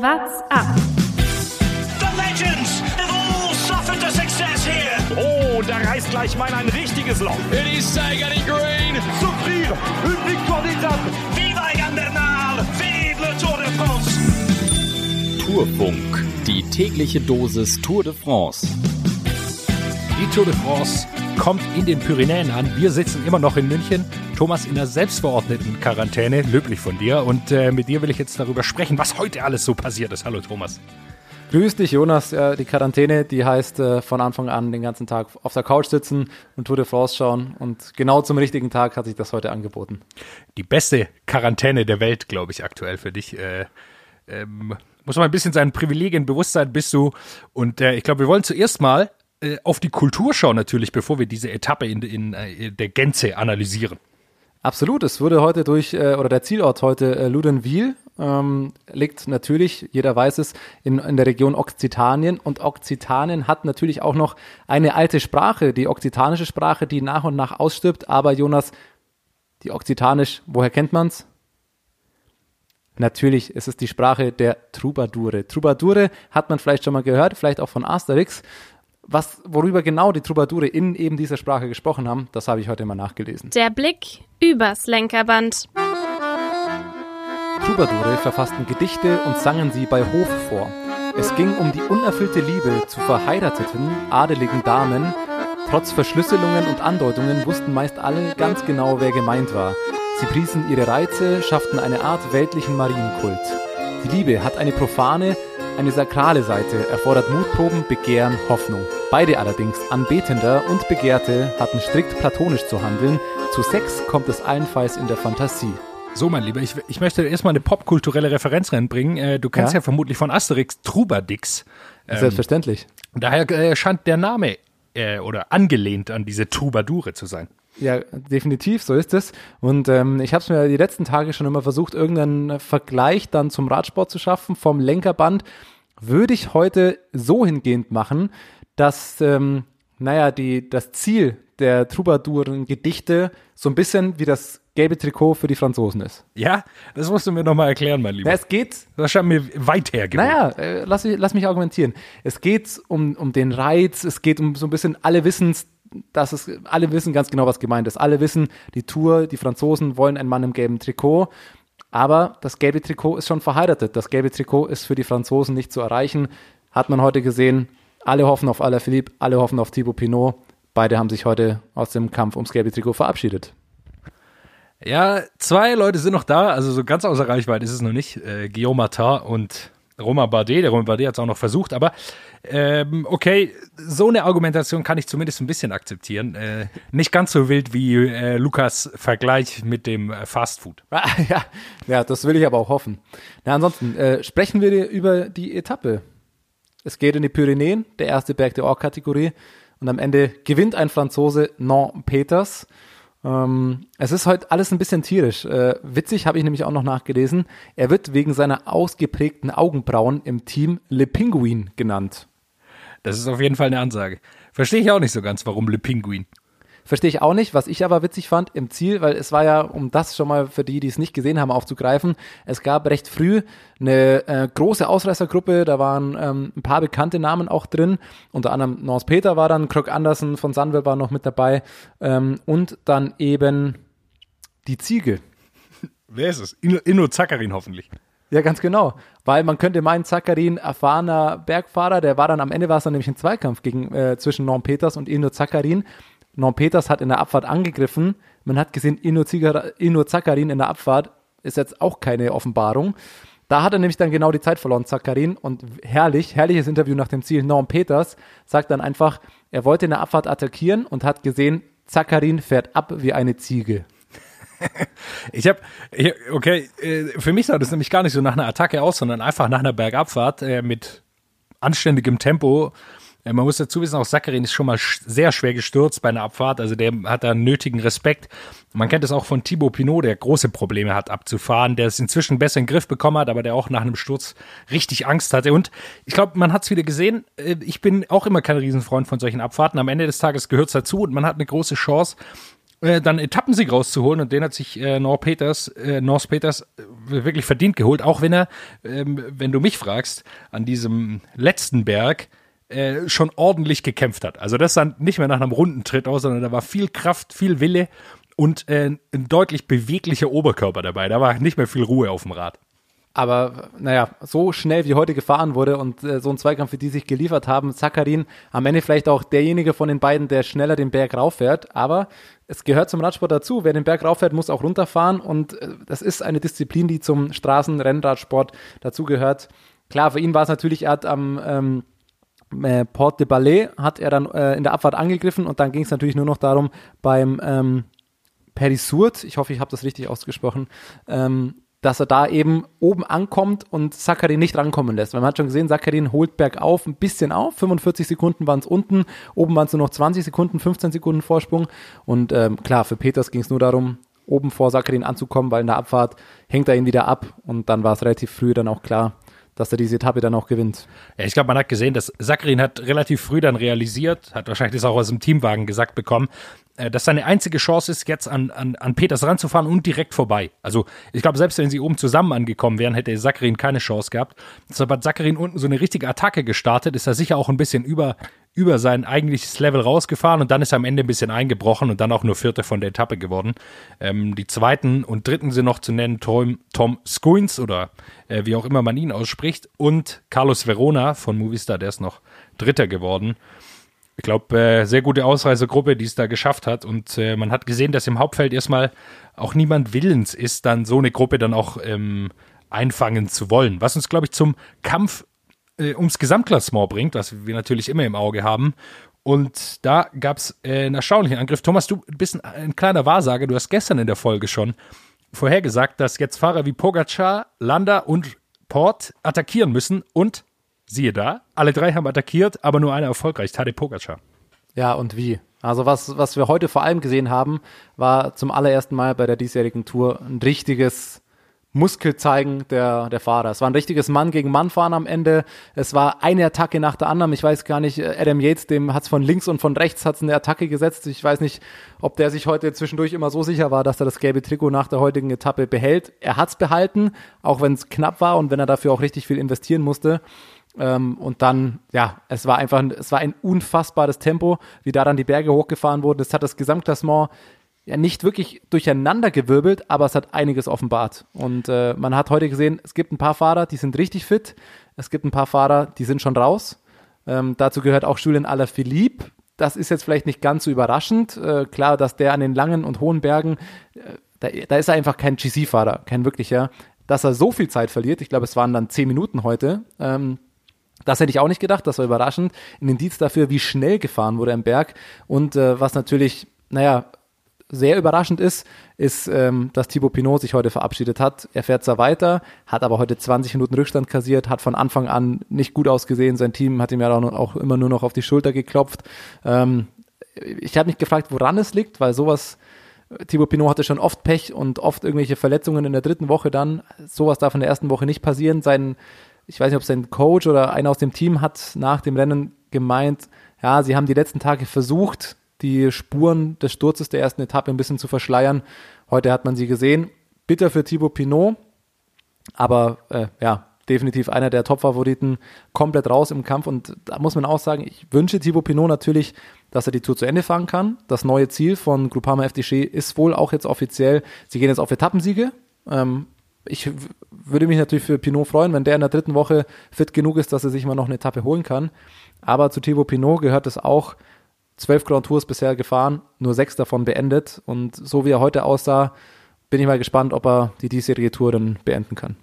What's up? The legends have all suffered a success here. Oh, da reißt gleich mal ein richtiges Loch. It is Sagan in green. Souffrir, une victoire d'étape. Viva Egan Bernal! Vive le Tour de France! Tourfunk, die tägliche Dosis Tour de France. Die Tour de France kommt in den Pyrenäen an. Wir sitzen immer noch in München. Thomas in der selbstverordneten Quarantäne. Löblich von dir. Und äh, mit dir will ich jetzt darüber sprechen, was heute alles so passiert ist. Hallo Thomas. Grüß dich, Jonas. Ja, die Quarantäne, die heißt äh, von Anfang an den ganzen Tag auf der Couch sitzen und Tour de France schauen. Und genau zum richtigen Tag hat sich das heute angeboten. Die beste Quarantäne der Welt, glaube ich, aktuell für dich. Äh, ähm, muss man ein bisschen seinen Privilegien bewusst sein, bist du. Und äh, ich glaube, wir wollen zuerst mal äh, auf die Kultur schauen, natürlich, bevor wir diese Etappe in, in äh, der Gänze analysieren. Absolut. Es wurde heute durch, äh, oder der Zielort heute äh, Ludenwil, ähm, liegt natürlich, jeder weiß es, in, in der Region Okzitanien. Und Okzitanien hat natürlich auch noch eine alte Sprache, die okzitanische Sprache, die nach und nach ausstirbt. Aber Jonas, die Okzitanisch, woher kennt man's? Natürlich ist es die Sprache der Troubadoure. Troubadoure hat man vielleicht schon mal gehört, vielleicht auch von Asterix. Was, worüber genau die Troubadoure in eben dieser Sprache gesprochen haben, das habe ich heute mal nachgelesen. Der Blick übers Lenkerband. Troubadoure verfassten Gedichte und sangen sie bei Hof vor. Es ging um die unerfüllte Liebe zu verheirateten, adeligen Damen. Trotz Verschlüsselungen und Andeutungen wussten meist alle ganz genau, wer gemeint war. Sie priesen ihre Reize, schafften eine Art weltlichen Marienkult. Die Liebe hat eine profane, eine sakrale Seite, erfordert Mutproben, Begehren, Hoffnung. Beide allerdings, Anbetender und Begehrte, hatten strikt platonisch zu handeln. Zu Sex kommt es allenfalls in der Fantasie. So, mein Lieber, ich, ich möchte erstmal eine popkulturelle Referenz reinbringen. Äh, du kennst ja? Ja? vermutlich von Asterix Trubadix. Ähm, Selbstverständlich. daher äh, scheint der Name äh, oder angelehnt an diese Troubadoure zu sein. Ja, definitiv, so ist es. Und ähm, ich habe es mir die letzten Tage schon immer versucht, irgendeinen Vergleich dann zum Radsport zu schaffen. Vom Lenkerband würde ich heute so hingehend machen, dass, ähm, naja, die, das Ziel der Troubadouren-Gedichte so ein bisschen wie das gelbe Trikot für die Franzosen ist. Ja, das musst du mir nochmal erklären, mein Lieber. Ja, es geht Das scheint mir weit hergeholt. Naja, äh, lass, mich- lass mich argumentieren. Es geht um, um den Reiz, es geht um so ein bisschen alle Wissens, dass es, alle wissen ganz genau, was gemeint ist. Alle wissen, die Tour, die Franzosen wollen einen Mann im gelben Trikot. Aber das gelbe Trikot ist schon verheiratet. Das gelbe Trikot ist für die Franzosen nicht zu erreichen. Hat man heute gesehen. Alle hoffen auf Alaphilippe, alle hoffen auf Thibaut Pinot. Beide haben sich heute aus dem Kampf ums gelbe Trikot verabschiedet. Ja, zwei Leute sind noch da, also so ganz außer Reichweite ist es noch nicht. Äh, Guillaume Martin und Romain Bardet. Der Romain Bardet hat es auch noch versucht, aber ähm, okay, so eine Argumentation kann ich zumindest ein bisschen akzeptieren. Äh, nicht ganz so wild wie äh, Lukas Vergleich mit dem äh, Fastfood. ja, ja, das will ich aber auch hoffen. Na, ansonsten äh, sprechen wir über die Etappe. Es geht in die Pyrenäen, der erste Berg der Or-Kategorie. Und am Ende gewinnt ein Franzose Non Peters. Ähm, es ist heute alles ein bisschen tierisch. Äh, witzig habe ich nämlich auch noch nachgelesen. Er wird wegen seiner ausgeprägten Augenbrauen im Team Le Pinguin genannt. Das ist auf jeden Fall eine Ansage. Verstehe ich auch nicht so ganz, warum Le Pinguin. Verstehe ich auch nicht. Was ich aber witzig fand im Ziel, weil es war ja, um das schon mal für die, die es nicht gesehen haben, aufzugreifen, es gab recht früh eine äh, große Ausreißergruppe, da waren ähm, ein paar bekannte Namen auch drin, unter anderem Nors Peter war dann, Krog Andersen von Sunweb war noch mit dabei ähm, und dann eben die Ziege. Wer ist es? Inno, Inno Zakarin hoffentlich. Ja, ganz genau. Weil man könnte meinen, Zakarin, erfahrener Bergfahrer, der war dann am Ende war es dann nämlich ein Zweikampf gegen, äh, zwischen Norm Peters und Ino Zakarin. Norm Peters hat in der Abfahrt angegriffen. Man hat gesehen, Zigar, Ino Zakarin in der Abfahrt ist jetzt auch keine Offenbarung. Da hat er nämlich dann genau die Zeit verloren, Zakarin. Und herrlich, herrliches Interview nach dem Ziel. Norm Peters sagt dann einfach, er wollte in der Abfahrt attackieren und hat gesehen, Zakarin fährt ab wie eine Ziege. Ich habe, okay, äh, für mich sah das nämlich gar nicht so nach einer Attacke aus, sondern einfach nach einer Bergabfahrt äh, mit anständigem Tempo. Man muss dazu wissen, auch Saccharin ist schon mal sch sehr schwer gestürzt bei einer Abfahrt, also der hat da nötigen Respekt. Man kennt es auch von Thibaut Pinot, der große Probleme hat abzufahren, der es inzwischen besser in den Griff bekommen hat, aber der auch nach einem Sturz richtig Angst hatte. Und ich glaube, man hat es wieder gesehen. Äh, Ich bin auch immer kein Riesenfreund von solchen Abfahrten. Am Ende des Tages gehört es dazu und man hat eine große Chance, äh, dann Etappensieg rauszuholen und den hat sich äh, North Peters, äh, North Peters äh, wirklich verdient geholt, auch wenn er, ähm, wenn du mich fragst, an diesem letzten Berg äh, schon ordentlich gekämpft hat. Also das sah nicht mehr nach einem Rundentritt aus, sondern da war viel Kraft, viel Wille und äh, ein deutlich beweglicher Oberkörper dabei. Da war nicht mehr viel Ruhe auf dem Rad. Aber naja, so schnell wie heute gefahren wurde und äh, so ein Zweikampf, wie die sich geliefert haben, Zakarin am Ende vielleicht auch derjenige von den beiden, der schneller den Berg rauffährt. Aber es gehört zum Radsport dazu. Wer den Berg rauffährt, muss auch runterfahren. Und äh, das ist eine Disziplin, die zum Straßenrennradsport dazugehört. Klar, für ihn war es natürlich, er hat am ähm, äh, Port de Ballet hat er dann äh, in der Abfahrt angegriffen und dann ging es natürlich nur noch darum, beim ähm, Perisurt, ich hoffe, ich habe das richtig ausgesprochen, ähm, dass er da eben oben ankommt und Sakarin nicht rankommen lässt. Weil man hat schon gesehen, Sakarin holt bergauf ein bisschen auf. 45 Sekunden waren es unten, oben waren es nur noch 20 Sekunden, 15 Sekunden Vorsprung. Und ähm, klar, für Peters ging es nur darum, oben vor Sakarin anzukommen, weil in der Abfahrt hängt er ihn wieder ab und dann war es relativ früh dann auch klar, dass er diese Etappe dann auch gewinnt. Ja, ich glaube, man hat gesehen, dass Sakarin hat relativ früh dann realisiert, hat wahrscheinlich das auch aus dem Teamwagen gesagt bekommen, äh, dass seine einzige Chance ist, jetzt an, an, an Peters ranzufahren und direkt vorbei. Also ich glaube, selbst wenn sie oben zusammen angekommen wären, hätte Sakarin keine Chance gehabt. Deshalb hat Sakarin unten so eine richtige Attacke gestartet, ist er sicher auch ein bisschen über, über sein eigentliches Level rausgefahren und dann ist er am Ende ein bisschen eingebrochen und dann auch nur Vierte von der Etappe geworden. Ähm, die zweiten und dritten sind noch zu nennen Tom, Tom Skuins oder äh, wie auch immer man ihn ausspricht und Carlos Verona von Movistar, der ist noch Dritter geworden ich glaube, äh, sehr gute Ausreisegruppe, die es da geschafft hat. Und äh, man hat gesehen, dass im Hauptfeld erstmal auch niemand willens ist, dann so eine Gruppe dann auch ähm, einfangen zu wollen. Was uns, glaube ich, zum Kampf äh, ums Gesamtklassement bringt, was wir natürlich immer im Auge haben. Und da gab es äh, einen erstaunlichen Angriff. Thomas, du bist ein, ein kleiner Wahrsager. Du hast gestern in der Folge schon vorhergesagt, dass jetzt Fahrer wie Pogacar, Landa und Port attackieren müssen und Siehe da, alle drei haben attackiert, aber nur einer erfolgreich, Tadej Pogacar. Ja, und wie? Also was, was wir heute vor allem gesehen haben, war zum allerersten Mal bei der diesjährigen Tour ein richtiges Muskelzeigen der, der Fahrer. Es war ein richtiges Mann gegen Mann fahren am Ende. Es war eine Attacke nach der anderen. Ich weiß gar nicht, Adam Yates, dem hat's von links und von rechts hat's eine Attacke gesetzt. Ich weiß nicht, ob der sich heute zwischendurch immer so sicher war, dass er das gelbe Trikot nach der heutigen Etappe behält. Er hat's behalten, auch wenn es knapp war und wenn er dafür auch richtig viel investieren musste. Ähm, und dann, ja, es war einfach, es war ein unfassbares Tempo, wie da dann die Berge hochgefahren wurden. Es hat das Gesamtklassement ja nicht wirklich durcheinander gewirbelt, aber es hat einiges offenbart. Und äh, man hat heute gesehen, es gibt ein paar Fahrer, die sind richtig fit. Es gibt ein paar Fahrer, die sind schon raus. Ähm, dazu gehört auch Julien Alaphilippe. Das ist jetzt vielleicht nicht ganz so überraschend. Äh, klar, dass der an den langen und hohen Bergen, äh, da, da, ist er einfach kein GC-Fahrer, kein wirklicher. Dass er so viel Zeit verliert, ich glaube, es waren dann zehn Minuten heute, ähm, das hätte ich auch nicht gedacht, das war überraschend. Ein Indiz dafür, wie schnell gefahren wurde im Berg. Und äh, was natürlich, naja, sehr überraschend ist, ist, ähm, dass Thibaut Pinot sich heute verabschiedet hat. Er fährt zwar weiter, hat aber heute 20 Minuten Rückstand kassiert, hat von Anfang an nicht gut ausgesehen. Sein Team hat ihm ja auch, immer nur noch auf die Schulter geklopft. Ähm, ich habe mich gefragt, woran es liegt, weil sowas, Thibaut Pinot hatte schon oft Pech und oft irgendwelche Verletzungen in der dritten Woche dann. Sowas darf in der ersten Woche nicht passieren. Sein ich weiß nicht, ob sein Coach oder einer aus dem Team hat nach dem Rennen gemeint, ja, sie haben die letzten Tage versucht, die Spuren des Sturzes der ersten Etappe ein bisschen zu verschleiern. Heute hat man sie gesehen. Bitter für Thibaut Pinot, aber äh, ja, definitiv einer der Top-Favoriten, komplett raus im Kampf. Und da muss man auch sagen, ich wünsche Thibaut Pinot natürlich, dass er die Tour zu Ende fahren kann. Das neue Ziel von Groupama FDG ist wohl auch jetzt offiziell, sie gehen jetzt auf Etappensiege. Ähm, ich würde mich natürlich für Pinot freuen, wenn der in der dritten Woche fit genug ist, dass er sich mal noch eine Etappe holen kann. Aber zu Thibaut Pinot gehört es auch, zwölf Grand Tours bisher gefahren, nur sechs davon beendet. Und so wie er heute aussah, bin ich mal gespannt, ob er die diesjährige Tour dann beenden kann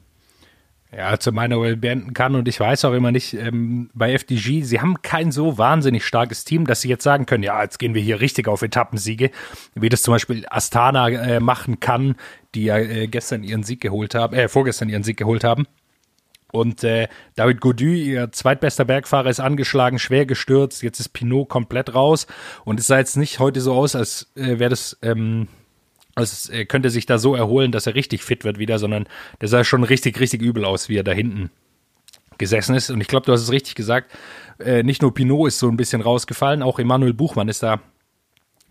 ja, zu meiner Well beenden kann. Und ich weiß auch immer nicht, ähm, bei FDG, sie haben kein so wahnsinnig starkes Team, dass sie jetzt sagen können, ja, jetzt gehen wir hier richtig auf Etappensiege, wie das zum Beispiel Astana äh, machen kann, die ja äh, gestern ihren Sieg geholt haben, äh, vorgestern ihren Sieg geholt haben. Und äh, David Gaudu, ihr zweitbester Bergfahrer, ist angeschlagen, schwer gestürzt. Jetzt ist Pinot komplett raus. Und es sah jetzt nicht heute so aus, als äh, wäre das ähm, also er könnte sich da so erholen, dass er richtig fit wird wieder, sondern der sah schon richtig, richtig übel aus, wie er da hinten gesessen ist. Und ich glaube, du hast es richtig gesagt. Äh, nicht nur Pinot ist so ein bisschen rausgefallen, auch Emanuel Buchmann ist da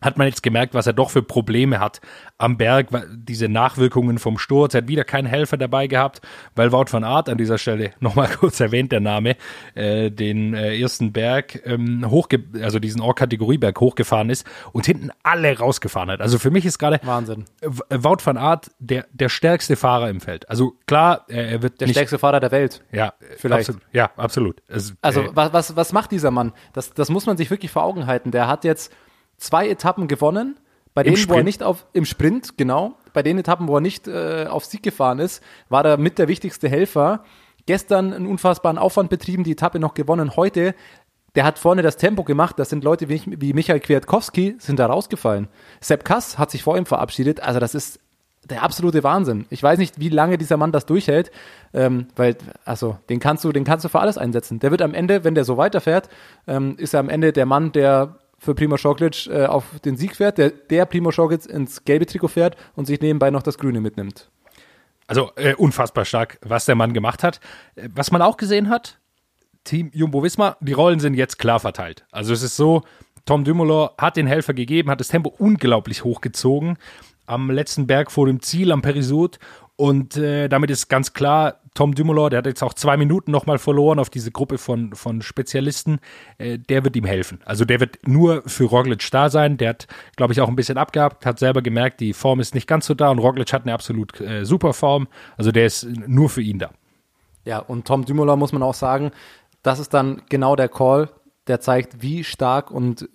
hat man jetzt gemerkt, was er doch für Probleme hat am Berg, diese Nachwirkungen vom Sturz. Er hat wieder keinen Helfer dabei gehabt, weil Wout van Aert an dieser Stelle, nochmal kurz erwähnt der Name, äh, den äh, ersten Berg ähm, hochge also diesen Or-Kategorieberg hochgefahren ist und hinten alle rausgefahren hat. Also für mich ist gerade Wahnsinn. Wout van Aert der, der stärkste Fahrer im Feld. Also klar, er, er wird Der nicht, stärkste Fahrer der Welt. ja, vielleicht. Absolut, ja, absolut. Also, Also äh, was, was, was macht dieser Mann? Das, das muss man sich wirklich vor Augen halten. Der hat jetzt zwei Etappen gewonnen, bei denen, wo er Sprint. nicht auf im Sprint, genau, bei den Etappen, wo er nicht äh, auf Sieg gefahren ist, war er mit der wichtigste Helfer. Gestern einen unfassbaren Aufwand betrieben, die Etappe noch gewonnen. Heute, der hat vorne das Tempo gemacht. Das sind Leute wie, wie Michael Kwiatkowski, sind da rausgefallen. Sepp Kass hat sich vor ihm verabschiedet. Also das ist der absolute Wahnsinn. Ich weiß nicht, wie lange dieser Mann das durchhält, ähm, weil, also, den kannst du, den kannst du für alles einsetzen. Der wird am Ende, wenn der so weiterfährt, ähm, ist er am Ende der Mann, der für Primo Roglic äh, auf den Sieg fährt, der, der Primo Roglic ins gelbe Trikot fährt und sich nebenbei noch das grüne mitnimmt. Also äh, unfassbar stark, was der Mann gemacht hat. Äh, Was man auch gesehen hat, Team Jumbo Visma, die Rollen sind jetzt klar verteilt. Also es ist so, Tom Dumoulin hat den Helfer gegeben, hat das Tempo unglaublich hochgezogen am letzten Berg vor dem Ziel am Perisud und äh, damit ist ganz klar, Tom Dumoulin, der hat jetzt auch zwei Minuten nochmal verloren auf diese Gruppe von, von Spezialisten, äh, der wird ihm helfen. Also der wird nur für Roglic da sein. Der hat, glaube ich, auch ein bisschen abgehabt, hat selber gemerkt, die Form ist nicht ganz so da und Roglic hat eine absolut äh, super Form. Also der ist nur für ihn da. Ja, und Tom Dumoulin muss man auch sagen, das ist dann genau der Call, der zeigt, wie stark und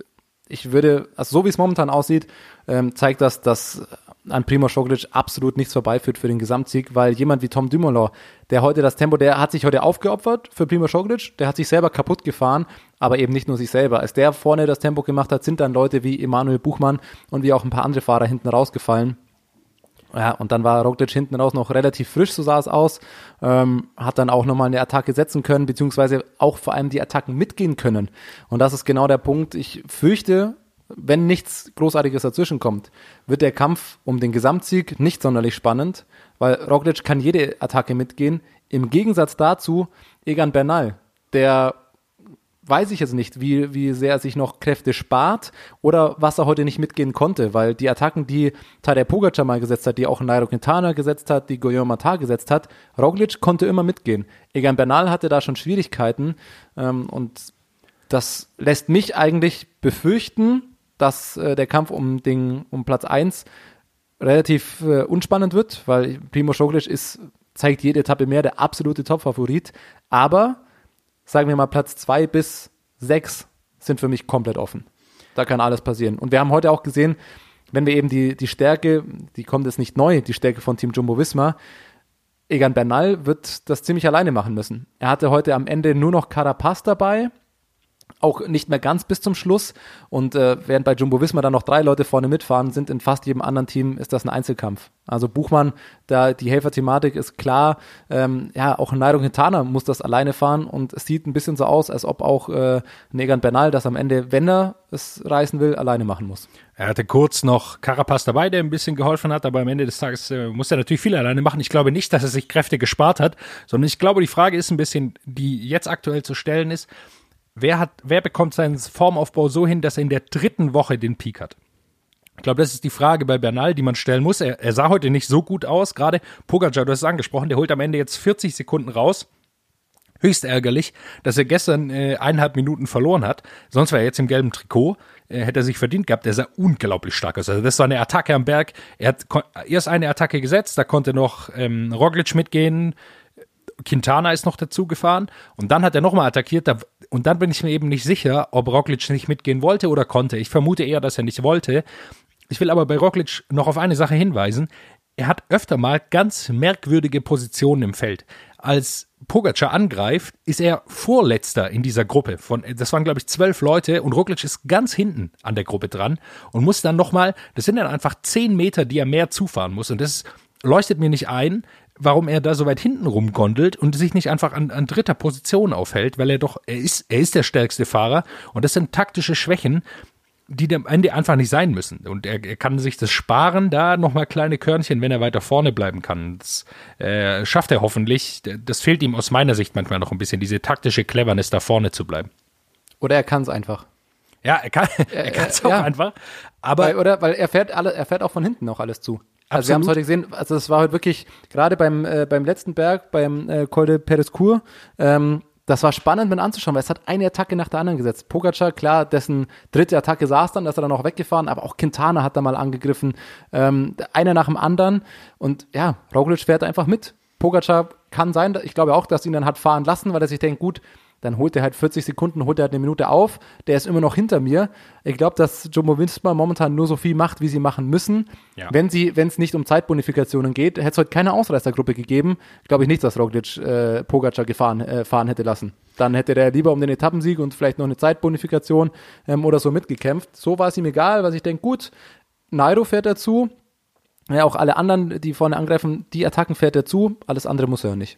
ich würde, also so wie es momentan aussieht, ähm, zeigt das, dass an Primo Roglic absolut nichts vorbeiführt für den Gesamtsieg, weil jemand wie Tom Dumoulin, der heute das Tempo, der hat sich heute aufgeopfert für Primo Roglic, der hat sich selber kaputt gefahren, aber eben nicht nur sich selber. Als der vorne das Tempo gemacht hat, sind dann Leute wie Emanuel Buchmann und wie auch ein paar andere Fahrer hinten rausgefallen. Ja, und dann war Roglic hinten raus noch relativ frisch, so sah es aus. Ähm, hat dann auch nochmal eine Attacke setzen können, beziehungsweise auch vor allem die Attacken mitgehen können. Und das ist genau der Punkt. Ich fürchte, wenn nichts Großartiges dazwischen kommt, wird der Kampf um den Gesamtsieg nicht sonderlich spannend, weil Roglic kann jede Attacke mitgehen. Im Gegensatz dazu Egan Bernal, der weiß ich jetzt nicht, wie, wie sehr er sich noch Kräfte spart oder was er heute nicht mitgehen konnte, weil die Attacken, die Tadej Pogacar mal gesetzt hat, die auch Nairo Quintana gesetzt hat, die Guillaume Matar gesetzt hat, Roglic konnte immer mitgehen. Egan Bernal hatte da schon Schwierigkeiten ähm, und das lässt mich eigentlich befürchten, dass äh, der Kampf um, den, um Platz 1 relativ äh, unspannend wird, weil Primo Roglic ist, zeigt jede Etappe mehr der absolute Topfavorit, aber sagen wir mal Platz 2 bis 6 sind für mich komplett offen. Da kann alles passieren. Und wir haben heute auch gesehen, wenn wir eben die, die Stärke, die kommt jetzt nicht neu, die Stärke von Team Jumbo Visma, Egan Bernal wird das ziemlich alleine machen müssen. Er hatte heute am Ende nur noch Carapaz dabei, auch nicht mehr ganz bis zum Schluss. Und äh, während bei Jumbo Visma dann noch drei Leute vorne mitfahren, sind in fast jedem anderen Team ist das ein Einzelkampf. Also Buchmann, da die Helferthematik ist klar. Ähm, ja, auch Nairo Quintana muss das alleine fahren und es sieht ein bisschen so aus, als ob auch äh, Negan Bernal das am Ende, wenn er es reißen will, alleine machen muss. Er hatte kurz noch Carapaz dabei, der ein bisschen geholfen hat, aber am Ende des Tages äh, muss er natürlich viel alleine machen. Ich glaube nicht, dass er sich Kräfte gespart hat, sondern ich glaube, die Frage ist ein bisschen, die jetzt aktuell zu stellen ist, wer hat, wer bekommt seinen Formaufbau so hin, dass er in der dritten Woche den Peak hat? Ich glaube, das ist die Frage bei Bernal, die man stellen muss. Er, er sah heute nicht so gut aus. Gerade Pogacar, du hast es angesprochen, der holt am Ende jetzt 40 Sekunden raus. Höchst ärgerlich, dass er gestern äh, eineinhalb Minuten verloren hat. Sonst wäre er jetzt im gelben Trikot. Äh, hätte er sich verdient gehabt. Der sah unglaublich stark aus. Also das war eine Attacke am Berg. Er hat erst eine Attacke gesetzt, da konnte noch ähm, Roglic mitgehen. Quintana ist noch dazu gefahren und dann hat er nochmal attackiert da, und dann bin ich mir eben nicht sicher, ob Roglic nicht mitgehen wollte oder konnte. Ich vermute eher, dass er nicht wollte. Ich will aber bei Roglic noch auf eine Sache hinweisen. Er hat öfter mal ganz merkwürdige Positionen im Feld. Als Pogacar angreift, ist er Vorletzter in dieser Gruppe. Von, das waren, glaube ich, zwölf Leute und Roglic ist ganz hinten an der Gruppe dran und muss dann nochmal, das sind dann einfach zehn Meter, die er mehr zufahren muss. Und das leuchtet mir nicht ein, warum er da so weit hinten rumgondelt und sich nicht einfach an, an dritter Position aufhält, weil er doch, er ist, er ist der stärkste Fahrer und das sind taktische Schwächen, die am Ende einfach nicht sein müssen. Und er, er kann sich das sparen, da nochmal kleine Körnchen, wenn er weiter vorne bleiben kann. Das äh, schafft er hoffentlich. Das fehlt ihm aus meiner Sicht manchmal noch ein bisschen, diese taktische Cleverness, da vorne zu bleiben. Oder er kann es einfach. Ja, er kann er kann es auch ja. einfach. Aber weil, oder weil er fährt alle, er fährt auch von hinten noch alles zu. Also wir haben es heute gesehen, also es war heute wirklich, gerade beim, äh, beim letzten Berg, beim äh, Col de Perescourt, ähm, das war spannend mit anzuschauen, weil es hat eine Attacke nach der anderen gesetzt. Pogacar, klar, dessen dritte Attacke saß dann, dass er dann auch weggefahren, aber auch Quintana hat da mal angegriffen, ähm, einer nach dem anderen und ja, Roglic fährt einfach mit. Pogacar kann sein, ich glaube auch, dass ihn dann hat fahren lassen, weil er sich denkt, gut, dann holt er halt 40 Sekunden, holt er halt eine Minute auf, der ist immer noch hinter mir. Ich glaube, dass Jumbo Visma momentan nur so viel macht, wie sie machen müssen. Ja. Wenn sie, wenn es nicht um Zeitbonifikationen geht, hätte es heute keine Ausreißergruppe gegeben. Glaube ich nicht, dass Roglic äh, Pogacar gefahren äh, fahren hätte lassen. Dann hätte der lieber um den Etappensieg und vielleicht noch eine Zeitbonifikation ähm, oder so mitgekämpft. So war es ihm egal, weil ich denke, gut, Nairo fährt dazu. Ja, auch alle anderen, die vorne angreifen, die Attacken fährt er zu. Alles andere muss er ja nicht.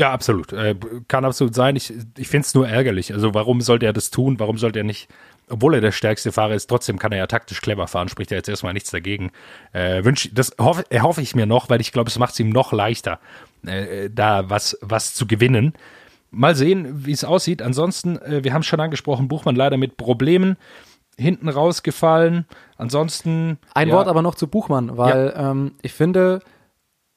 Ja, absolut. Äh, kann absolut sein. Ich, ich finde es nur ärgerlich. Also warum sollte er das tun? Warum sollte er nicht, obwohl er der stärkste Fahrer ist, trotzdem kann er ja taktisch clever fahren, spricht er jetzt erstmal nichts dagegen. Äh, wünsch, das hoffe, erhoffe ich mir noch, weil ich glaube, es macht es ihm noch leichter, äh, da was, was zu gewinnen. Mal sehen, wie es aussieht. Ansonsten, äh, wir haben es schon angesprochen, Buchmann leider mit Problemen hinten rausgefallen. Ansonsten. Ein ja, Wort aber noch zu Buchmann, weil ähm, ich finde,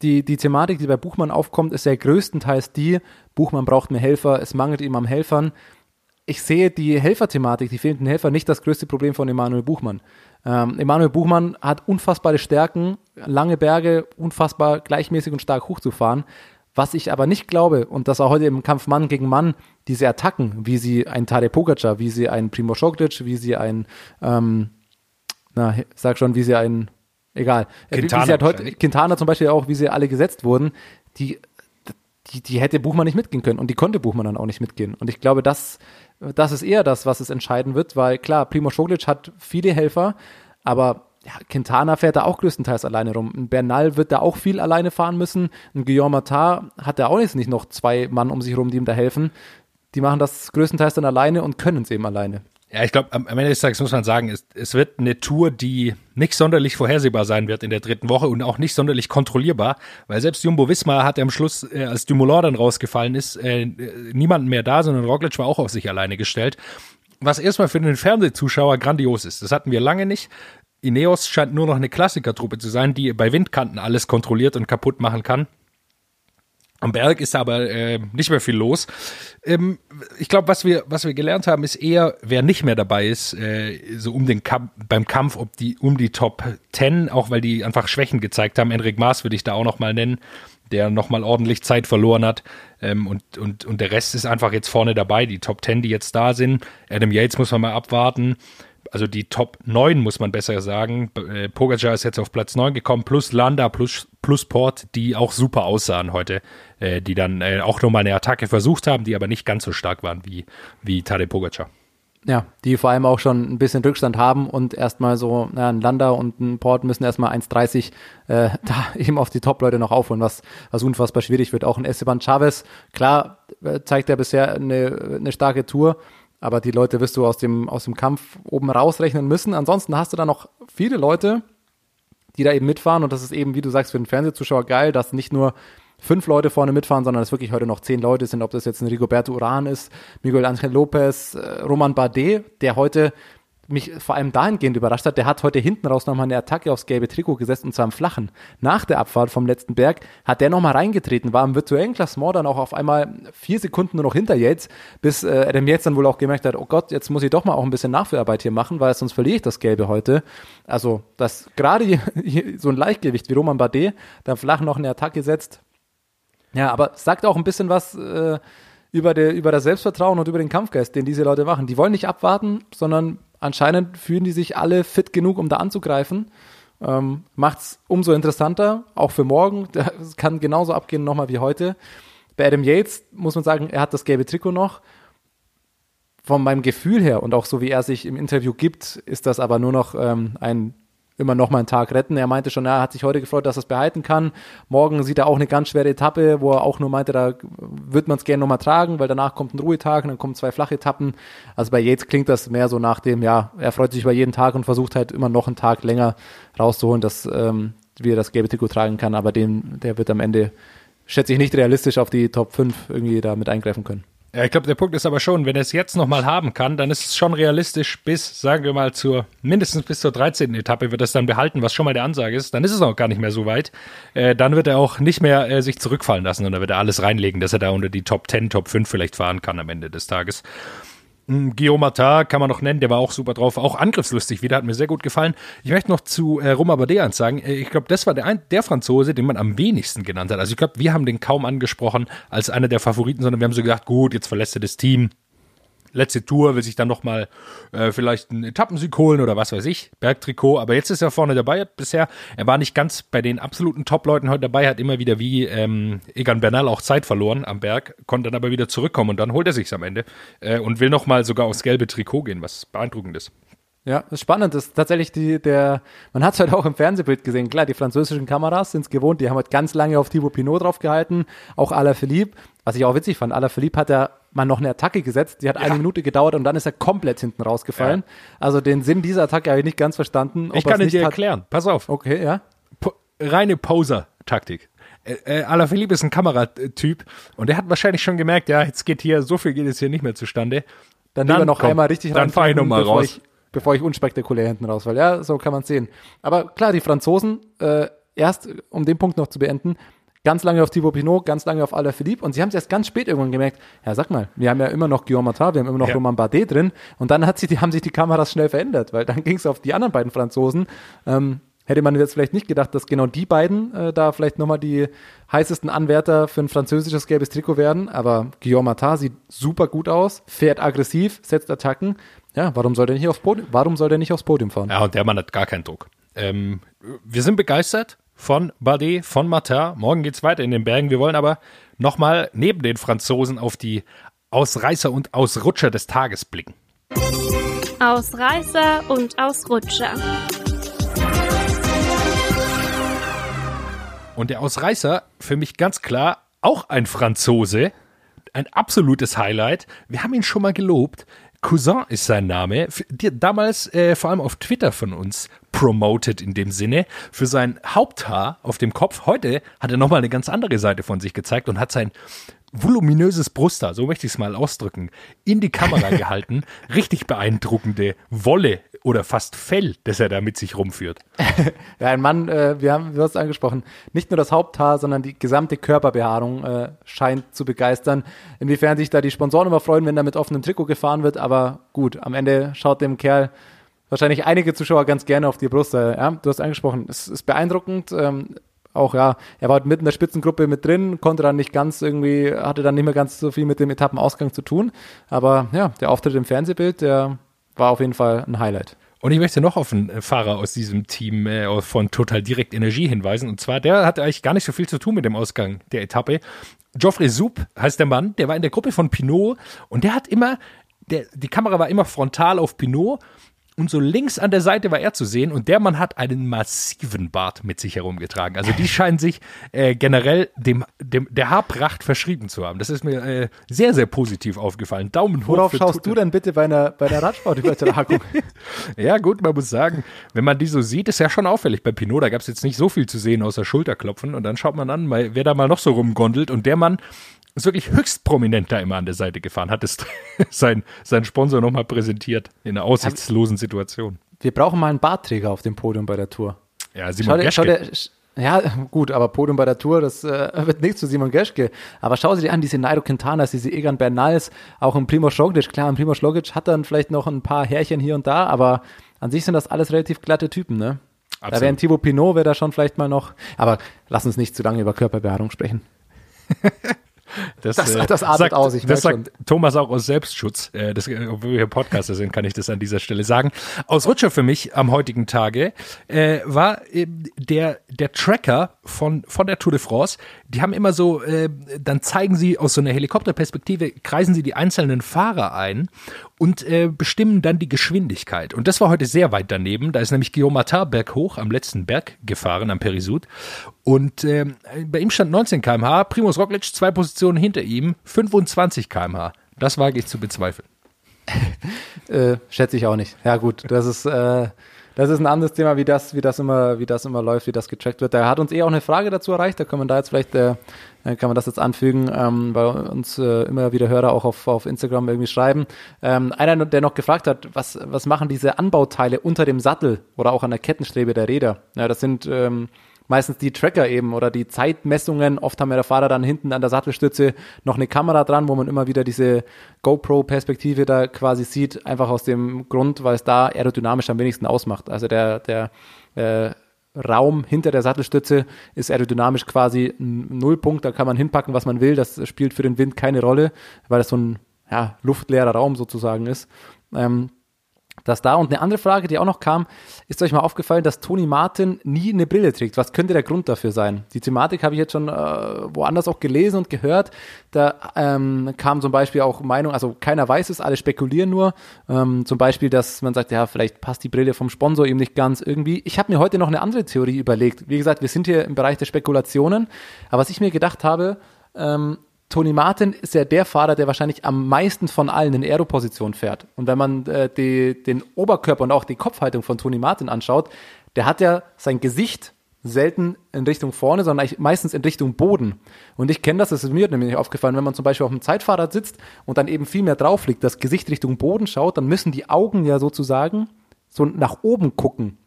die, die Thematik, die bei Buchmann aufkommt, ist ja größtenteils die, Buchmann braucht mehr Helfer, es mangelt ihm am Helfern. Ich sehe die Helferthematik, die fehlenden Helfer, nicht das größte Problem von Emanuel Buchmann. Ähm, Emanuel Buchmann hat unfassbare Stärken, lange Berge, unfassbar gleichmäßig und stark hochzufahren. Was ich aber nicht glaube, und das auch heute im Kampf Mann gegen Mann, diese Attacken, wie sie ein Tadej Pogacar, wie sie ein Primo Roglic, wie sie ein, ähm, na, sag schon, wie sie ein, egal, Äh, wie- Quintana halt heute. Quintana zum Beispiel auch, wie sie alle gesetzt wurden, die, die, die hätte Buchmann nicht mitgehen können und die konnte Buchmann dann auch nicht mitgehen. Und ich glaube, das, das ist eher das, was es entscheiden wird, weil klar, Primo Roglic hat viele Helfer, aber ja, Quintana fährt da auch größtenteils alleine rum. Ein Bernal wird da auch viel alleine fahren müssen. Ein Guillaume Martin hat da auch jetzt nicht noch zwei Mann um sich rum, die ihm da helfen. Die machen das größtenteils dann alleine und können es eben alleine. Ja, ich glaube, am Ende des Tages muss man sagen, es, es wird eine Tour, die nicht sonderlich vorhersehbar sein wird in der dritten Woche und auch nicht sonderlich kontrollierbar, weil selbst Jumbo Visma hatte am Schluss, äh, als Dumoulin dann rausgefallen ist, äh, niemanden mehr da, sondern Roglic war auch auf sich alleine gestellt. Was erstmal für den Fernsehzuschauer grandios ist. Das hatten wir lange nicht. Ineos scheint nur noch eine Klassikertruppe zu sein, die bei Windkanten alles kontrolliert und kaputt machen kann. Am Berg ist aber äh, nicht mehr viel los. Ähm, ich glaube, was wir, was wir gelernt haben, ist eher, wer nicht mehr dabei ist, äh, so um den Kamp beim Kampf, ob die um die Top 10, auch weil die einfach Schwächen gezeigt haben. Enric Maas würde ich da auch noch mal nennen, der noch mal ordentlich Zeit verloren hat. Ähm, und, und, und der Rest ist einfach jetzt vorne dabei. Die Top 10, die jetzt da sind. Adam Yates muss man mal abwarten also die Top 9 muss man besser sagen. Äh, Pogacar ist jetzt auf Platz 9 gekommen, plus Landa, plus, plus Port, die auch super aussahen heute, äh, die dann äh, auch nochmal eine Attacke versucht haben, die aber nicht ganz so stark waren wie, wie Tadej Pogacar. Ja, die vor allem auch schon ein bisschen Rückstand haben und erstmal so, na, ein Lander und ein Port müssen erstmal 1,30 äh, da eben auf die Top-Leute noch aufholen, was, was unfassbar schwierig wird. Auch ein Esteban Chavez, klar, äh, zeigt er bisher eine, eine starke Tour, aber die Leute wirst du aus dem, aus dem Kampf oben rausrechnen müssen. Ansonsten hast du da noch viele Leute, die da eben mitfahren und das ist eben, wie du sagst, für den Fernsehzuschauer geil, dass nicht nur fünf Leute vorne mitfahren, sondern es wirklich heute noch zehn Leute sind, ob das jetzt ein Rigoberto Uran ist, Miguel Angel Lopez, äh, Roman Bardet, der heute mich vor allem dahingehend überrascht hat, der hat heute hinten raus nochmal eine Attacke aufs gelbe Trikot gesetzt und zwar am Flachen. Nach der Abfahrt vom letzten Berg hat der nochmal reingetreten, war im virtuellen Klassement dann auch auf einmal vier Sekunden nur noch hinter Yates, bis äh, Adam Yates dann wohl auch gemerkt hat, oh Gott, jetzt muss ich doch mal auch ein bisschen Nachführarbeit hier machen, weil sonst verliere ich das Gelbe heute. Also, dass gerade so ein Leichtgewicht wie Roman Bardet da flach noch eine Attacke setzt, ja, aber sagt auch ein bisschen was äh, über, der, über das Selbstvertrauen und über den Kampfgeist, den diese Leute machen. Die wollen nicht abwarten, sondern anscheinend fühlen die sich alle fit genug, um da anzugreifen. Ähm, macht's umso interessanter, auch für morgen. Das kann genauso abgehen nochmal wie heute. Bei Adam Yates muss man sagen, er hat das gelbe Trikot noch. Von meinem Gefühl her und auch so wie er sich im Interview gibt, ist das aber nur noch ähm, ein immer noch mal einen Tag retten. Er meinte schon, er hat sich heute gefreut, dass er es behalten kann. Morgen sieht er auch eine ganz schwere Etappe, wo er auch nur meinte, da wird man es gerne nochmal tragen, weil danach kommt ein Ruhetag und dann kommen zwei flache Etappen. Also bei Yates klingt das mehr so nach dem, ja, er freut sich über jeden Tag und versucht halt immer noch einen Tag länger rauszuholen, dass ähm, wie er das gelbe Trikot tragen kann, aber den, der wird am Ende, schätze ich, nicht realistisch auf die Top 5 irgendwie da mit eingreifen können. Ja, ich glaube, der Punkt ist aber schon, wenn er es jetzt nochmal haben kann, dann ist es schon realistisch bis, sagen wir mal, zur, mindestens bis zur 13. Etappe wird er es dann behalten, was schon mal der Ansage ist. Dann ist es auch gar nicht mehr so weit. Äh, dann wird er auch nicht mehr äh, sich zurückfallen lassen und dann wird er alles reinlegen, dass er da unter die Top 10, Top 5 vielleicht fahren kann am Ende des Tages. Matar kann man noch nennen, der war auch super drauf, auch angriffslustig wieder, hat mir sehr gut gefallen. Ich möchte noch zu äh, Roma Bardet sagen, äh, ich glaube, das war der, ein, der Franzose, den man am wenigsten genannt hat. Also ich glaube, wir haben den kaum angesprochen als einer der Favoriten, sondern wir haben so gedacht, gut, jetzt verlässt er das Team, letzte Tour, will sich dann nochmal äh, vielleicht einen Etappensieg holen oder was weiß ich, Bergtrikot. Aber jetzt ist er vorne dabei. Bisher, er war nicht ganz bei den absoluten Top-Leuten heute dabei, hat immer wieder wie ähm, Egan Bernal auch Zeit verloren am Berg, konnte dann aber wieder zurückkommen und dann holt er sich's am Ende äh, und will nochmal sogar aufs gelbe Trikot gehen, was beeindruckend ist. Ja, das ist spannend. Das ist tatsächlich die, der, man hat es halt auch im Fernsehbild gesehen. Klar, die französischen Kameras sind es gewohnt, die haben halt ganz lange auf Thibaut Pinot drauf gehalten, auch Alaphilippe. Was ich auch witzig fand, Alaphilippe hat ja mal noch eine Attacke gesetzt, die hat ja. eine Minute gedauert und dann ist er komplett hinten rausgefallen. Ja. Also den Sinn dieser Attacke habe ich nicht ganz verstanden. ich kann es dir erklären. Pass auf. Okay, ja. Po reine Poser-Taktik. Äh, äh, Alaphilippe ist ein Kameratyp und der hat wahrscheinlich schon gemerkt, ja, jetzt geht hier, so viel geht es hier nicht mehr zustande. Dann, dann noch komm, einmal richtig Dann fahre ich nochmal raus. Ich, bevor ich unspektakulär hinten rausfall. Ja, so kann man sehen. Aber klar, die Franzosen, äh, erst um den Punkt noch zu beenden, ganz lange auf Thibaut Pinot, ganz lange auf Alaphilippe und sie haben es erst ganz spät irgendwann gemerkt, ja sag mal, wir haben ja immer noch Guillaume Matar, wir haben immer noch ja. Roman Bardet drin und dann hat sich die, haben sich die Kameras schnell verändert, weil dann ging es auf die anderen beiden Franzosen. Ähm, hätte man jetzt vielleicht nicht gedacht, dass genau die beiden äh, da vielleicht nochmal die heißesten Anwärter für ein französisches gelbes Trikot werden, aber Guillaume Matar sieht super gut aus, fährt aggressiv, setzt Attacken ja, warum soll der nicht aufs Podium, warum soll der nicht aufs Podium fahren? Ja, und der Mann hat gar keinen Druck. Ähm, wir sind begeistert von Bardet, von Martin. Morgen geht's weiter in den Bergen. Wir wollen aber nochmal neben den Franzosen auf die Ausreißer und Ausrutscher des Tages blicken. Ausreißer und Ausrutscher. Und der Ausreißer für mich ganz klar auch ein Franzose. Ein absolutes Highlight. Wir haben ihn schon mal gelobt. Cousin ist sein Name, damals äh, vor allem auf Twitter von uns promoted in dem Sinne, für sein Haupthaar auf dem Kopf. Heute hat er nochmal eine ganz andere Seite von sich gezeigt und hat sein voluminöses Brusthaar, so möchte ich es mal ausdrücken, in die Kamera gehalten. Richtig beeindruckende Wolle oder fast Fell, das er da mit sich rumführt. ja, ein Mann, äh, wir haben, es angesprochen, nicht nur das Haupthaar, sondern die gesamte Körperbehaarung äh, scheint zu begeistern. Inwiefern sich da die Sponsoren immer freuen, wenn da mit offenem Trikot gefahren wird, aber gut, am Ende schaut dem Kerl wahrscheinlich einige Zuschauer ganz gerne auf die Brust. Äh, ja, du hast angesprochen, es ist beeindruckend. Ähm, auch ja, er war mitten in der Spitzengruppe mit drin, konnte dann nicht ganz irgendwie, hatte dann nicht mehr ganz so viel mit dem Etappenausgang zu tun. Aber ja, der Auftritt im Fernsehbild, der war auf jeden Fall ein Highlight. Und ich möchte noch auf einen Fahrer aus diesem Team äh, von Total Direct Energie hinweisen. Und zwar, der hatte eigentlich gar nicht so viel zu tun mit dem Ausgang der Etappe. Geoffrey Soup heißt der Mann, der war in der Gruppe von Pinot und der hat immer, der, die Kamera war immer frontal auf Pinot und so links an der Seite war er zu sehen und der Mann hat einen massiven Bart mit sich herumgetragen. Also die scheinen sich äh, generell dem, dem der Haarpracht verschrieben zu haben. Das ist mir äh, sehr, sehr positiv aufgefallen. Daumen hoch. Worauf schaust Tute. du denn bitte bei einer, bei einer Radsportübertragung? ja gut, man muss sagen, wenn man die so sieht, ist ja schon auffällig. Bei Pinot, da gab es jetzt nicht so viel zu sehen außer Schulterklopfen und dann schaut man an, wer da mal noch so rumgondelt und der Mann ist wirklich höchst prominent da immer an der Seite gefahren, hat es sein, sein Sponsor nochmal präsentiert in einer aussichtslosen Situation. Wir brauchen mal einen Bartträger auf dem Podium bei der Tour. Ja, Simon schau, schau der, ja, gut, aber Podium bei der Tour, das äh, wird nichts zu Simon Geschke. Aber schau sie dir an, diese Nairo Quintanas, diese Egan Bernals, auch ein Primo Roglic. Klar, ein Primo Roglic hat dann vielleicht noch ein paar Härchen hier und da, aber an sich sind das alles relativ glatte Typen, ne? Absolut. Da wäre ein Thibaut Pinot, wäre da schon vielleicht mal noch, aber lass uns nicht zu lange über Körperbehaarung sprechen. Das, das, äh, das atmet sagt, aus, ich Das sagt schon. Thomas auch aus Selbstschutz. Äh, das, obwohl wir hier Podcaster sind, kann ich das an dieser Stelle sagen. Aus Rutscher für mich am heutigen Tage äh, war äh, der, der Tracker von, von der Tour de France. Die haben immer so, äh, dann zeigen sie aus so einer Helikopterperspektive, kreisen sie die einzelnen Fahrer ein und äh, bestimmen dann die Geschwindigkeit. Und das war heute sehr weit daneben. Da ist nämlich Guillaume Matar berghoch am letzten Berg gefahren, am Perisud. Und äh, bei ihm stand 19 km/h, Primus Roglic zwei Positionen hinter ihm, 25 km/h. Das wage ich zu bezweifeln. äh, schätze ich auch nicht. Ja gut, das ist, äh, Das ist ein anderes Thema, wie das, wie das immer, wie das immer läuft, wie das gecheckt wird. Da hat uns eh auch eine Frage dazu erreicht, da kann man da jetzt vielleicht, äh, kann man das jetzt anfügen, ähm, bei uns äh, immer wieder Hörer auch auf, auf Instagram irgendwie schreiben. Ähm, einer, der noch gefragt hat, was, was machen diese Anbauteile unter dem Sattel oder auch an der Kettenstrebe der Räder? Ja, das sind ähm, meistens die Tracker eben oder die Zeitmessungen. Oft haben ja der Fahrer dann hinten an der Sattelstütze noch eine Kamera dran, wo man immer wieder diese GoPro-Perspektive da quasi sieht, einfach aus dem Grund, weil es da aerodynamisch am wenigsten ausmacht. Also der, der äh, Raum hinter der Sattelstütze ist aerodynamisch quasi ein Nullpunkt, da kann man hinpacken, was man will. Das spielt für den Wind keine Rolle, weil das so ein ja, luftleerer Raum sozusagen ist. Ähm, das da. Und eine andere Frage, die auch noch kam, ist euch mal aufgefallen, dass Toni Martin nie eine Brille trägt. Was könnte der Grund dafür sein? Die Thematik habe ich jetzt schon äh, woanders auch gelesen und gehört. Da ähm, kam zum Beispiel auch Meinung, also keiner weiß es, alle spekulieren nur. Ähm, zum Beispiel, dass man sagt, ja, vielleicht passt die Brille vom Sponsor eben nicht ganz irgendwie. Ich habe mir heute noch eine andere Theorie überlegt. Wie gesagt, wir sind hier im Bereich der Spekulationen. Aber was ich mir gedacht habe, ähm, Tony Martin ist ja der Fahrer, der wahrscheinlich am meisten von allen in Aero-Position fährt. Und wenn man äh, die, den Oberkörper und auch die Kopfhaltung von Tony Martin anschaut, der hat ja sein Gesicht selten in Richtung vorne, sondern meistens in Richtung Boden. Und ich kenne das, das ist mir nämlich aufgefallen, wenn man zum Beispiel auf einem Zeitfahrrad sitzt und dann eben viel mehr drauf liegt, das Gesicht Richtung Boden schaut, dann müssen die Augen ja sozusagen so nach oben gucken.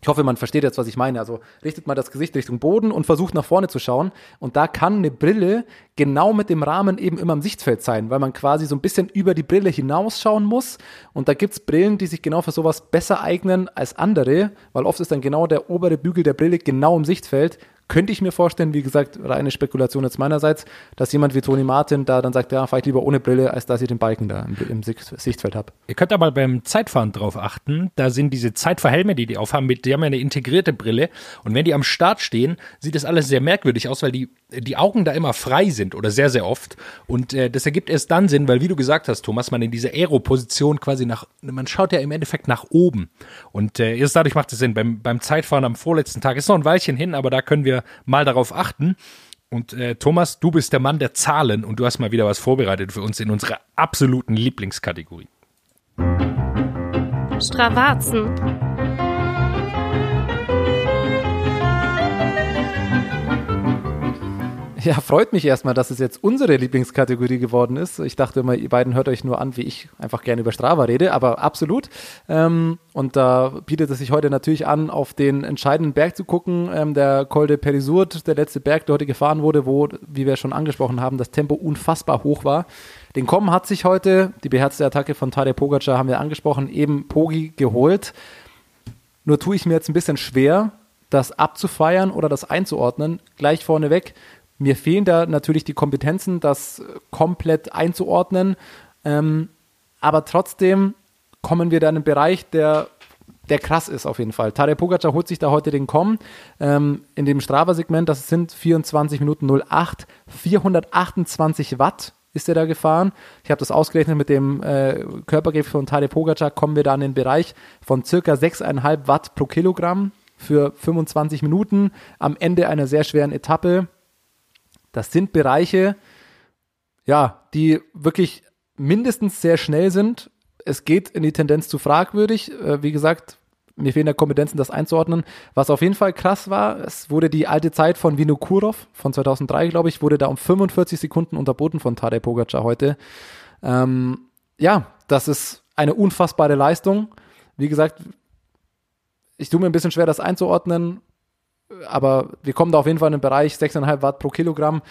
Ich hoffe, man versteht jetzt, was ich meine. Also richtet mal das Gesicht Richtung Boden und versucht nach vorne zu schauen. Und da kann eine Brille genau mit dem Rahmen eben immer im Sichtfeld sein, weil man quasi so ein bisschen über die Brille hinausschauen muss. Und da gibt's Brillen, die sich genau für sowas besser eignen als andere, weil oft ist dann genau der obere Bügel der Brille genau im Sichtfeld könnte ich mir vorstellen, wie gesagt, reine Spekulation jetzt meinerseits, dass jemand wie Toni Martin da dann sagt, ja, fahre ich lieber ohne Brille, als dass ich den Balken da im, im Sichtfeld habe. Ihr könnt aber beim Zeitfahren drauf achten, da sind diese Zeitverhelme, die die aufhaben, die haben ja eine integrierte Brille und wenn die am Start stehen, sieht das alles sehr merkwürdig aus, weil die, die Augen da immer frei sind oder sehr, sehr oft und äh, das ergibt erst dann Sinn, weil wie du gesagt hast, Thomas, man in dieser Aero-Position quasi nach, man schaut ja im Endeffekt nach oben und äh, erst dadurch macht es Sinn. Beim, beim Zeitfahren am vorletzten Tag ist noch ein Weilchen hin, aber da können wir mal darauf achten. Und äh, Thomas, du bist der Mann der Zahlen und du hast mal wieder was vorbereitet für uns in unserer absoluten Lieblingskategorie. Stravazen. Ja, freut mich erstmal, dass es jetzt unsere Lieblingskategorie geworden ist. Ich dachte immer, ihr beiden hört euch nur an, wie ich einfach gerne über Strava rede, aber absolut. Ähm, und da bietet es sich heute natürlich an, auf den entscheidenden Berg zu gucken, ähm, der Col de Perisurt, der letzte Berg, der heute gefahren wurde, wo, wie wir schon angesprochen haben, das Tempo unfassbar hoch war. Den Kommen hat sich heute, die beherzte Attacke von Tadej Pogacar haben wir angesprochen, eben Pogi geholt. Nur tue ich mir jetzt ein bisschen schwer, das abzufeiern oder das einzuordnen. Gleich vorneweg, mir fehlen da natürlich die Kompetenzen, das komplett einzuordnen. Ähm, aber trotzdem kommen wir da in einen Bereich, der, der krass ist auf jeden Fall. Tadej Pogacar holt sich da heute den Com ähm, in dem Strava-Segment, das sind 24 Minuten 08, 428 Watt ist er da gefahren. Ich habe das ausgerechnet mit dem äh, Körpergewicht von Tadej Pogacar, kommen wir da in den Bereich von circa 6,5 Watt pro Kilogramm für 25 Minuten am Ende einer sehr schweren Etappe. Das sind Bereiche, ja, die wirklich mindestens sehr schnell sind. Es geht in die Tendenz zu fragwürdig. Äh, wie gesagt, mir fehlen da Kompetenzen, das einzuordnen. Was auf jeden Fall krass war, es wurde die alte Zeit von Vinokurov von 2003, glaube ich, wurde da um 45 Sekunden unterboten von Tadej Pogacar heute. Ähm, ja, das ist eine unfassbare Leistung. Wie gesagt, ich tue mir ein bisschen schwer, das einzuordnen aber wir kommen da auf jeden Fall in den Bereich 6,5 Watt pro Kilogramm.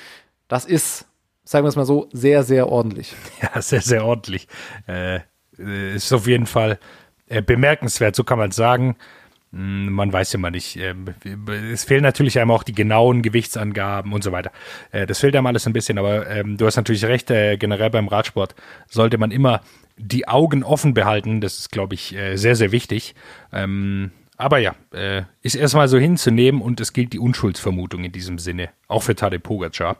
Das ist, sagen wir es mal so, sehr, sehr ordentlich. Ja, sehr, sehr ordentlich. Äh, ist auf jeden Fall äh, bemerkenswert, so kann man sagen. Hm, man weiß ja mal nicht. Äh, es fehlen natürlich einem auch die genauen Gewichtsangaben und so weiter. Äh, das fehlt einem alles ein bisschen, aber ähm, du hast natürlich recht, äh, generell beim Radsport sollte man immer die Augen offen behalten. Das ist, glaube ich, äh, sehr, sehr wichtig. Aber ja, äh, ist erstmal so hinzunehmen und es gilt die Unschuldsvermutung in diesem Sinne, auch für Tadej Pogacar.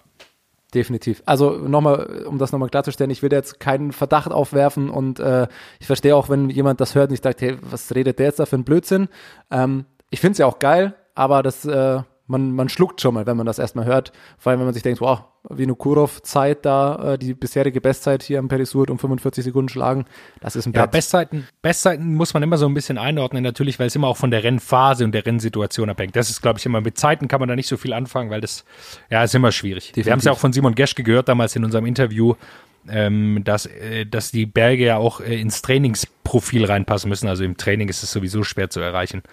Definitiv. Also nochmal, um das nochmal klarzustellen, ich will jetzt keinen Verdacht aufwerfen und äh, ich verstehe auch, wenn jemand das hört und ich dachte, hey, was redet der jetzt da für ein Blödsinn? Ähm, ich finde es ja auch geil, aber das äh, man, man schluckt schon mal, wenn man das erstmal hört. Vor allem, wenn man sich denkt, wow, Vinokurov Zeit da, äh, die bisherige Bestzeit hier am Perisur um 45 Sekunden schlagen, das ist ein Ja, Brett. Bestzeiten, Bestzeiten muss man immer so ein bisschen einordnen, natürlich, weil es immer auch von der Rennphase und der Rennsituation abhängt. Das ist, glaube ich, immer mit Zeiten kann man da nicht so viel anfangen, weil das, ja, ist immer schwierig. Wir haben es ja auch von Simon Geschke gehört damals in unserem Interview, ähm, dass, äh, dass die Berge ja auch äh, ins Trainingsprofil reinpassen müssen. Also im Training ist es sowieso schwer zu erreichen.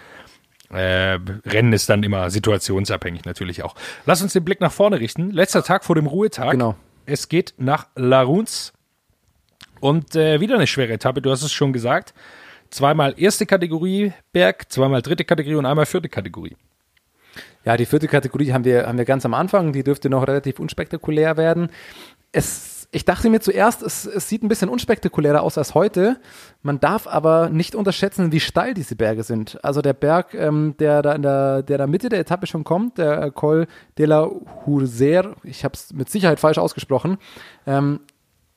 Äh, Rennen ist dann immer situationsabhängig natürlich auch. Lass uns den Blick nach vorne richten. Letzter Tag vor dem Ruhetag. Genau. Es geht nach Laruns und äh, wieder eine schwere Etappe. Du hast es schon gesagt. Zweimal erste Kategorie Berg, zweimal dritte Kategorie und einmal vierte Kategorie. Ja, die vierte Kategorie haben wir, haben wir ganz am Anfang. Die dürfte noch relativ unspektakulär werden. Es, ich dachte mir zuerst, es, es sieht ein bisschen unspektakulärer aus als heute. Man darf aber nicht unterschätzen, wie steil diese Berge sind. Also der Berg, ähm, der da in der, der da Mitte der Etappe schon kommt, der Col de la Hurser, ich habe es mit Sicherheit falsch ausgesprochen, ähm,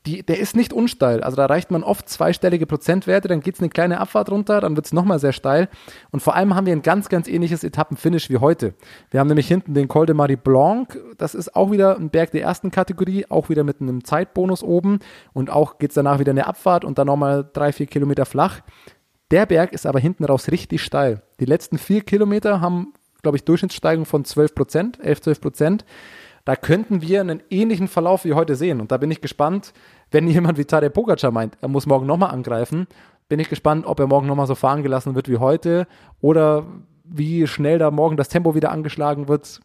die, der ist nicht unsteil. Also da erreicht man oft zweistellige Prozentwerte, dann geht es eine kleine Abfahrt runter, dann wird es nochmal sehr steil. Und vor allem haben wir ein ganz, ganz ähnliches Etappenfinish wie heute. Wir haben nämlich hinten den Col de Marie Blanc, das ist auch wieder ein Berg der ersten Kategorie, auch wieder mit einem Zeitbonus oben. Und auch geht es danach wieder eine Abfahrt und dann nochmal drei, vier Kilometer flach. Der Berg ist aber hinten raus richtig steil. Die letzten vier Kilometer haben, glaube ich, Durchschnittssteigung von 12 Prozent, 11, 12 Prozent. Da könnten wir einen ähnlichen Verlauf wie heute sehen. Und da bin ich gespannt, wenn jemand wie Tadej Pogacar meint, er muss morgen nochmal angreifen, bin ich gespannt, ob er morgen nochmal so fahren gelassen wird wie heute oder wie schnell da morgen das Tempo wieder angeschlagen wird.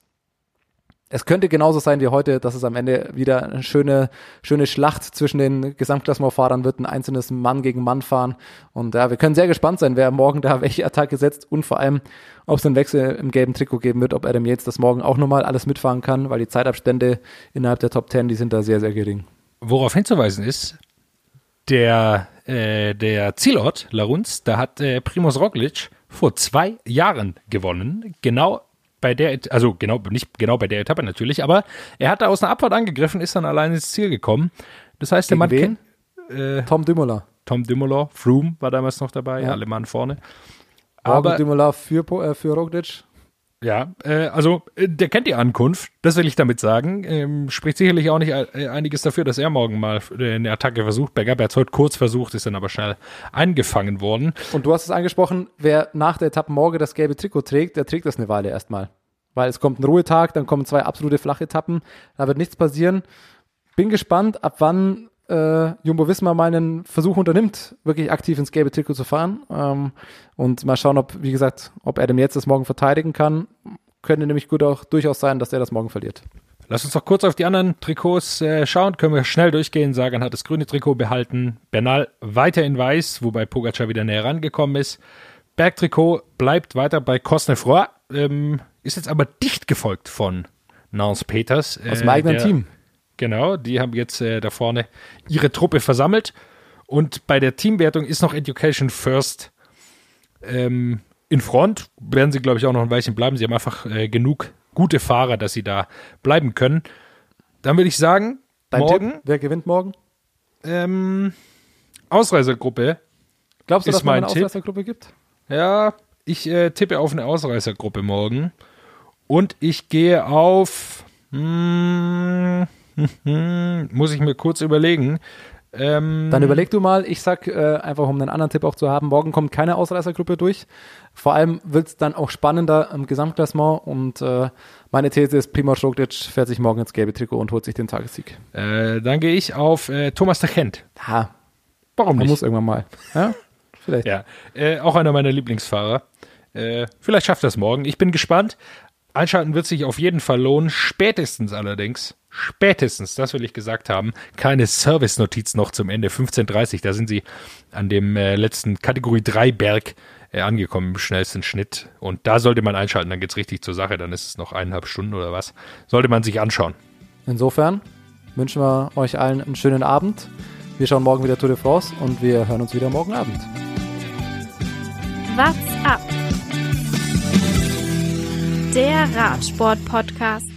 Es könnte genauso sein wie heute, dass es am Ende wieder eine schöne, schöne Schlacht zwischen den Gesamtklassementfahrern wird, ein einzelnes Mann gegen Mann fahren. Und ja, wir können sehr gespannt sein, wer morgen da welche Attacke setzt und vor allem, ob es einen Wechsel im gelben Trikot geben wird, ob Adam Yates das morgen auch nochmal alles mitfahren kann, weil die Zeitabstände innerhalb der Top Ten, die sind da sehr, sehr gering. Worauf hinzuweisen ist, der, äh, der Zielort Laruns, da hat äh, Primoz Roglic vor zwei Jahren gewonnen, genau bei der, also genau, nicht genau bei der Etappe natürlich, aber er hat da aus einer Abfahrt angegriffen, ist dann allein ins Ziel gekommen. Das heißt, der Gegen Mann wen? kennt- äh, Tom Dumoulin. Tom Dumoulin, Froome war damals noch dabei, Ja. alle Mann vorne. Aber Dumoulin für, äh, für Roglic. Ja, äh, also äh, der kennt die Ankunft, das will ich damit sagen. Ähm, spricht sicherlich auch nicht äh, einiges dafür, dass er morgen mal äh, eine Attacke versucht. Bergab er hat es heute kurz versucht, ist dann aber schnell eingefangen worden. Und du hast es angesprochen, wer nach der Etappe morgen das gelbe Trikot trägt, der trägt das eine Weile erstmal. Weil es kommt ein Ruhetag, dann kommen zwei absolute Flachetappen, da wird nichts passieren. Bin gespannt, ab wann äh, Jumbo Visma mal einen Versuch unternimmt, wirklich aktiv ins gelbe Trikot zu fahren. Ähm, und mal schauen, ob, wie gesagt, ob Adam jetzt das morgen verteidigen kann. Könnte nämlich gut auch durchaus sein, dass er das morgen verliert. Lass uns doch kurz auf die anderen Trikots äh, schauen. Können wir schnell durchgehen. Sagan hat das grüne Trikot behalten. Bernal weiter in weiß, wobei Pogacar wieder näher rangekommen ist. Bergtrikot bleibt weiter bei Cosnefroy, ähm, ist jetzt aber dicht gefolgt von Nance Peters. Aus äh, dem eigenen Team. Genau, die haben jetzt äh, da vorne ihre Truppe versammelt. Und bei der Teamwertung ist noch Education First ähm, in Front. Werden sie, glaube ich, auch noch ein Weilchen bleiben. Sie haben einfach äh, genug gute Fahrer, dass sie da bleiben können. Dann würde ich sagen, Dein morgen Tipp, wer gewinnt morgen? ähm, Ausreisergruppe. Glaubst du, dass mein eine Tipp. Ausreißergruppe gibt? Ja, ich äh, tippe auf eine Ausreißergruppe morgen. Und ich gehe auf. hm, muss ich mir kurz überlegen. Ähm, Dann überleg du mal, ich sag äh, einfach, um einen anderen Tipp auch zu haben, morgen kommt keine Ausreißergruppe durch. Vor allem wird es dann auch spannender im Gesamtklassement und äh, meine These ist, Primoz Roglic fährt sich morgen ins gelbe Trikot und holt sich den Tagessieg. äh, dann gehe ich auf äh, Thomas de Gent. Ha, Warum man nicht? muss irgendwann mal. Ja? Vielleicht. Ja, äh, auch einer meiner Lieblingsfahrer. Äh, vielleicht schafft er es morgen. Ich bin gespannt. Einschalten wird sich auf jeden Fall lohnen. Spätestens allerdings, spätestens, das will ich gesagt haben, keine Service-Notiz noch zum Ende. 15.30 da sind sie an dem äh, letzten Kategorie 3 Berg äh, angekommen im schnellsten Schnitt. Und da sollte man einschalten, dann geht's richtig zur Sache. Dann ist es noch eineinhalb Stunden oder was. Sollte man sich anschauen. Insofern wünschen wir euch allen einen schönen Abend. Wir schauen morgen wieder Tour de France und wir hören uns wieder morgen Abend. What's up? Der Radsport-Podcast.